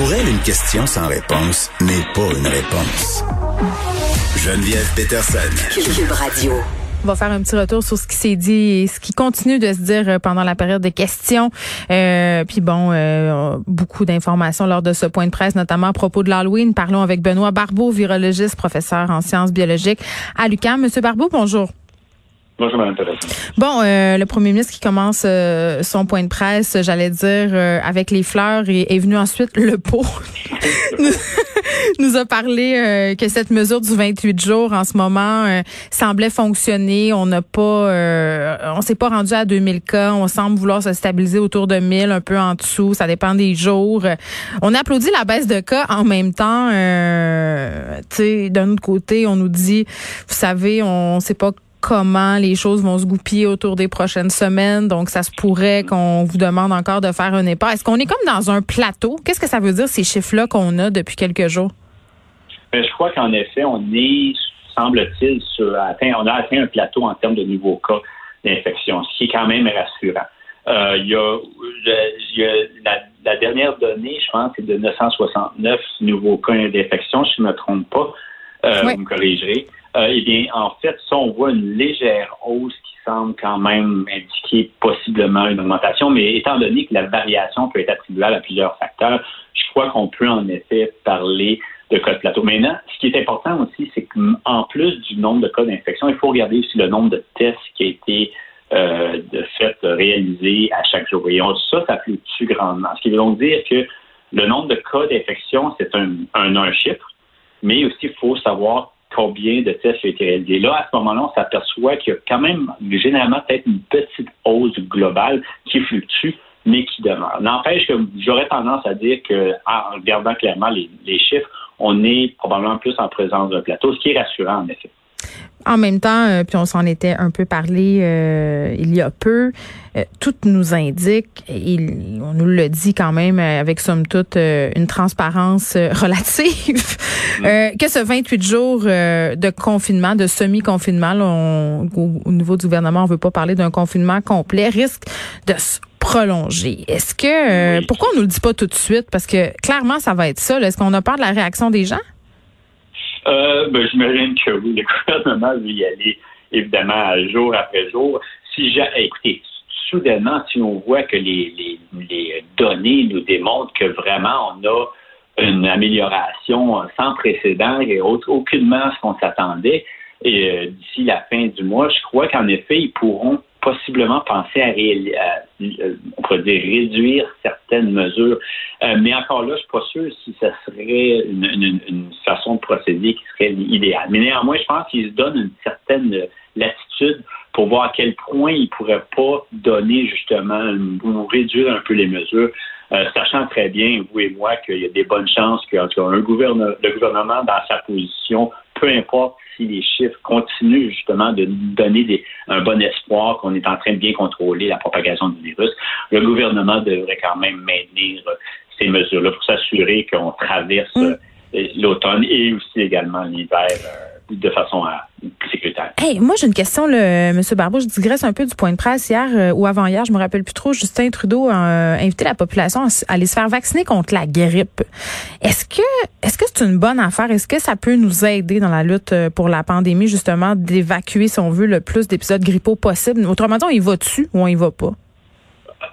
Pour elle, une question sans réponse n'est pas une réponse. Geneviève Peterson. Cube Radio. On va faire un petit retour sur ce qui s'est dit et ce qui continue de se dire euh, pendant la période de questions. Euh, puis bon, euh, beaucoup d'informations lors de ce point de presse, notamment à propos de l'Halloween. Parlons avec Benoît Barbeau, virologiste, professeur en sciences biologiques à l'UQAM. Monsieur Barbeau, bonjour. Bon, euh, le premier ministre qui commence euh, son point de presse, j'allais dire, euh, avec les fleurs et est venu ensuite le pot. nous a parlé que cette mesure du 28 jours en ce moment semblait fonctionner. On n'a pas, on s'est pas rendu à 2000 cas. On semble vouloir se stabiliser autour de 1000, un peu en dessous. Ça dépend des jours. On applaudit la baisse de cas en même temps. tu sais, d'un autre côté, on nous dit, vous savez, on sait pas comment les choses vont se goupiller autour des prochaines semaines. Donc, ça se pourrait qu'on vous demande encore de faire un épargne. Est-ce qu'on est comme dans un plateau? Qu'est-ce que ça veut dire, ces chiffres-là qu'on a depuis quelques jours? Ben, je crois qu'en effet, on est, semble-t-il, atteint, on a atteint un plateau en termes de nouveaux cas d'infection, ce qui est quand même rassurant. Euh, il y a, la, dernière donnée, je pense, c'est de 969 nouveaux cas d'infection, si je ne me trompe pas. Euh, vous me corrigerez. Euh, eh bien, en fait, ça, on voit une légère hausse qui semble quand même indiquer possiblement une augmentation, mais étant donné que la variation peut être attribuable à plusieurs facteurs, je crois qu'on peut en effet parler de cas de plateau. Maintenant, ce qui est important aussi, c'est qu'en plus du nombre de cas d'infection, il faut regarder aussi le nombre de tests qui a été euh, de fait réalisé à chaque jour. Et ça, ça fluctue grandement. Ce qui veut donc dire que le nombre de cas d'infection, c'est un, un, un chiffre, mais aussi il faut savoir combien de tests ont été réalisés. Là, à ce moment-là, on s'aperçoit qu'il y a quand même généralement peut-être une petite hausse globale qui fluctue, mais qui demeure. N'empêche que j'aurais tendance à dire que, en regardant clairement les, les chiffres, on est probablement plus en présence d'un plateau, ce qui est rassurant en effet. En même temps, euh, puis on s'en était un peu parlé euh, il y a peu, euh, tout nous indique, et on nous le dit quand même avec somme toute une transparence relative, que ce 28 jours de confinement, de semi-confinement, au, niveau du gouvernement, on veut pas parler d'un confinement complet, risque de se prolonger. Est-ce que pourquoi on nous le dit pas tout de suite? Parce que clairement, ça va être ça. Est-ce qu'on a peur de la réaction des gens? Euh, ben, J'imagine que oui, le gouvernement veut y aller, évidemment, jour après jour. Si écoutez, soudainement, si on voit que les, les, les, données nous démontrent que vraiment on a une amélioration sans précédent et aucunement ce qu'on s'attendait, et euh, d'ici la fin du mois, je crois qu'en effet, ils pourront possiblement penser à, euh, pourrait dire, réduire certaines mesures. Euh, mais encore là, je suis pas sûr si ça serait une, façon de procéder qui serait idéale. Mais néanmoins, je pense qu'ils se donnent une certaine latitude pour voir à quel point ils pourraient pas donner justement ou réduire un peu les mesures, euh, sachant très bien, vous et moi, qu'il y a des bonnes chances que un gouverneur, le gouvernement, dans sa position, peu importe si les chiffres continuent justement de donner des, un bon espoir qu'on est en train de bien contrôler la propagation du virus, le gouvernement devrait quand même maintenir ces mesures-là pour s'assurer qu'on traverse mm. l'automne et aussi également l'hiver euh, de façon à, plus sécuritaire. Hey, moi j'ai une question, Monsieur Barbeau. Je digresse un peu du point de presse hier euh, ou avant hier, je me rappelle plus trop. Justin Trudeau a euh, invité la population à, aller se faire vacciner contre la grippe. Est-ce que est-ce que c'est une bonne affaire? Est-ce que ça peut nous aider dans la lutte euh, pour la pandémie justement d'évacuer, si on veut, le plus d'épisodes grippaux possible Autrement dit, on y va dessus ou on y va pas?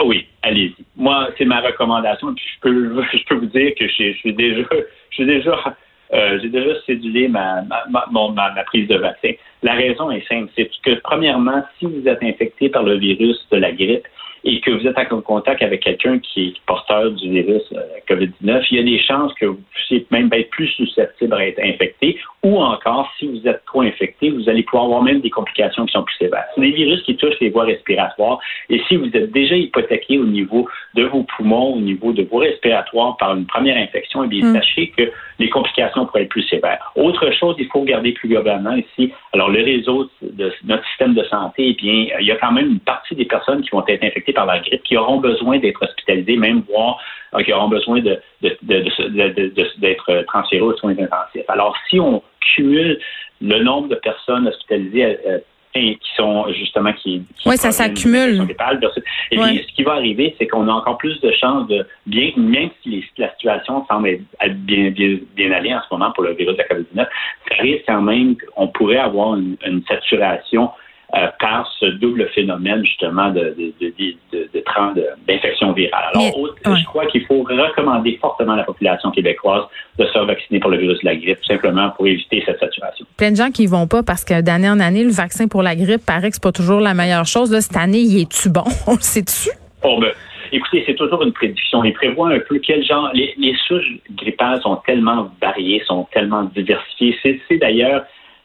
Oui, allez-y. Moi, c'est ma recommandation. Puis je peux je peux vous dire que je suis déjà je suis déjà euh, j'ai déjà cédulé ma, ma, ma, prise de vaccin. La raison est simple, c'est que premièrement, si vous êtes infecté par le virus de la grippe et que vous êtes en contact avec quelqu'un qui est porteur du virus euh, COVID-19, il y a des chances que vous puissiez même être plus susceptible à être infecté ou encore, si vous êtes trop infecté, vous allez pouvoir avoir même des complications qui sont plus sévères. C'est des virus qui touchent les voies respiratoires et si vous êtes déjà hypothéqué au niveau de vos poumons, au niveau de vos respiratoires par une première infection, eh bien, mm. sachez que les complications pourraient être plus sévères. Autre chose, il faut regarder plus globalement ici. Alors, le réseau de notre système de santé, eh bien, il y a quand même une partie des personnes qui vont être infectées par la grippe qui auront besoin d'être hospitalisées, même voire euh, qui auront besoin de, d'être transférées aux soins intensifs. Alors, si on cumule le nombre de personnes hospitalisées euh, qui sont justement qui, oui ça s'accumule. et puis ce qui va arriver c'est qu'on a encore plus de chances de bien même si la situation semble être bien, bien, bien allée en ce moment pour le virus de la COVID-19 ça risque quand même qu'on pourrait avoir une, une saturation euh, par ce double phénomène justement de, de, de, d'infection virale. Alors, je crois qu'il faut recommander fortement à la population québécoise de se vacciner pour le virus de la grippe, tout simplement pour éviter cette saturation. Plein de gens qui vont pas parce que d'année en année, le vaccin pour la grippe paraît que c'est pas toujours la meilleure chose. Là, cette année, il est-tu bon? On le sait-tu? Oh, ben, écoutez, c'est toujours une prédiction. Il prévoit un peu quel genre. Les, les souches grippales sont tellement variées, sont tellement diversifiées. C'est d'ailleurs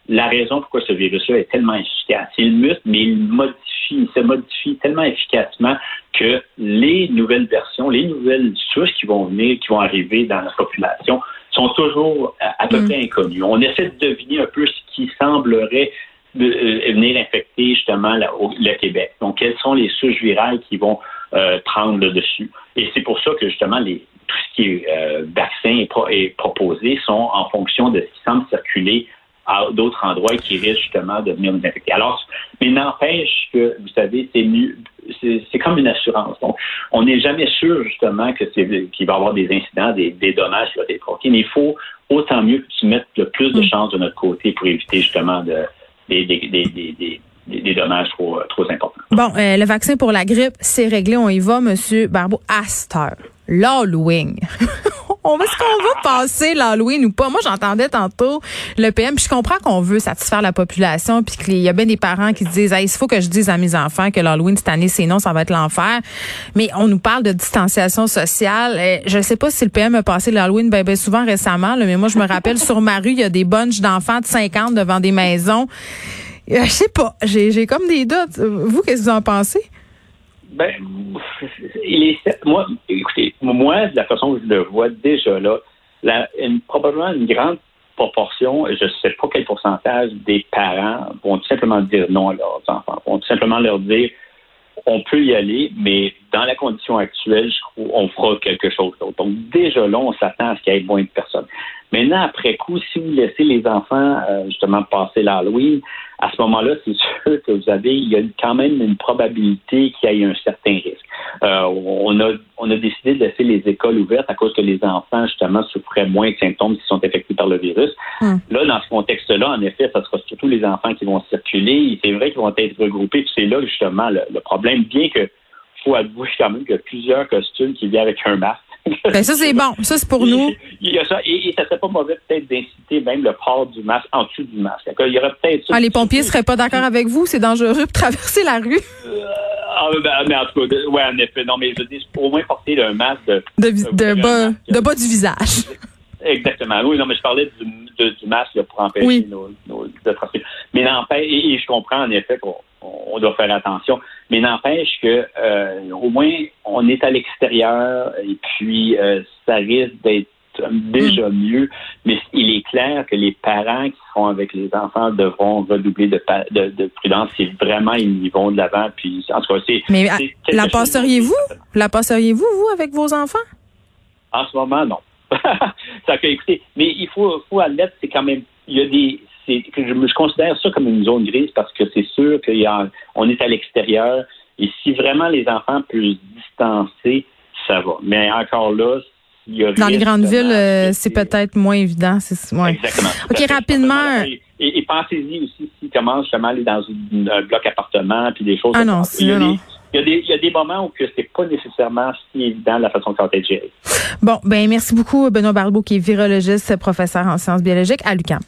la raison pourquoi ce virus-là est tellement efficace. Il mute, mais il modifie, il se modifie tellement efficacement que les nouvelles versions, les nouvelles souches qui vont venir, qui vont arriver dans la population, sont toujours à, peu mm. près inconnues. On essaie de deviner un peu ce qui semblerait euh, venir infecter justement le Québec. Donc, quelles sont les souches virales qui vont euh, prendre le dessus? Et c'est pour ça que justement les, tout ce qui est euh, vaccin est, proposé sont en fonction de ce qui semble circuler à d'autres endroits qui risquent justement de venir nous infecter. Alors, mais n'empêche que, vous savez, c'est mieux, c'est comme une assurance. Donc, on n'est jamais sûr justement que qu'il va y avoir des incidents, des, des dommages qui vont être provoqués, mais il faut autant mieux que tu mettes le plus de mm. chances de notre côté pour éviter justement de, des, des, des, des dommages trop, trop importants. Bon, euh, le vaccin pour la grippe, c'est réglé. On y va, Monsieur Barbeau. Astor, l'Halloween. on va ce qu'on va passer l'Halloween ou pas. Moi, j'entendais tantôt le PM, puis je comprends qu'on veut satisfaire la population, puis qu'il y a bien des parents qui disent, il faut que je dise à mes enfants que l'Halloween cette année, sinon ça va être l'enfer. Mais on nous parle de distanciation sociale. Je ne sais pas si le PM a passé l'Halloween ben, ben souvent récemment, mais moi, je me rappelle sur ma rue, il y a des bunches d'enfants de 50 devant des maisons. Euh, je sais pas, j'ai comme des doutes. Vous, qu'est-ce que vous en pensez? Ben, il moi, écoutez, moi, de la façon que je le vois déjà là, la, une, probablement une grande proportion, je ne sais pas quel pourcentage des parents vont tout simplement dire non à leurs enfants, vont tout simplement leur dire on peut y aller, mais dans la condition actuelle, je crois, on fera quelque chose d'autre. Donc, déjà là, on s'attend à ce qu'il y ait moins de personnes. Maintenant, après coup, si vous laissez les enfants euh, justement passer l'Halloween, à ce moment-là, c'est sûr que vous avez, il y a quand même une probabilité qu'il y ait un certain risque. Euh, on a on a décidé de laisser les écoles ouvertes à cause que les enfants justement souffraient moins de symptômes s'ils sont infectés par le virus. Hmm. Là, dans ce contexte-là, en effet, ça sera surtout les enfants qui vont circuler. C'est vrai qu'ils vont être regroupés. c'est là justement le, le problème, bien que faut avouer quand même qu'il y a plusieurs costumes qui viennent avec un masque. Ben ça, c'est bon. Ça, c'est pour nous. Il y a ça. Et, ça serait pas mauvais peut-être d'inciter même le port du masque en dessous du masque. Il y aurait peut-être Ah, les pompiers seraient pas d'accord avec vous? C'est dangereux de traverser la rue? Euh, ah, ben, mais en tout cas, ouais, en effet. Non, mais je dis, au moins porter un masque de... De, de, bas, de bas du visage. Exactement. Oui, non, mais je parlais du, du masque pour empêcher nos, nos, de Mais n'empêche, et, je comprends en effet qu'on on doit faire attention. Mais n'empêche que euh, au moins on est à l'extérieur et puis euh, ça risque d'être déjà mm. mieux. Mais il est clair que les parents qui seront avec les enfants devront redoubler de, de, prudence si vraiment ils y vont de l'avant. Puis en tout cas, c'est. Mais la passeriez-vous? La passeriez-vous, vous, avec vos enfants? En ce moment, non. ça que, écoutez, mais il faut, faut admettre, c'est quand même, il y a des, que je, je, considère ça comme une zone grise parce que c'est sûr qu'on est à l'extérieur et si vraiment les enfants peuvent se distancer, ça va. Mais encore là, il y a dans les grandes villes, euh, c'est peut-être moins évident. Ouais. Exactement. OK, rapidement. Et, pensez-y aussi s'ils commencent justement à aller dans un bloc appartement puis des choses ah non, il, y a des, il, y a des, il y a des moments où c'est pas nécessairement si évident la façon dont être géré. Bon, ben merci beaucoup Benoît Barbeau qui est virologiste, professeur en sciences biologiques à l'UQAM.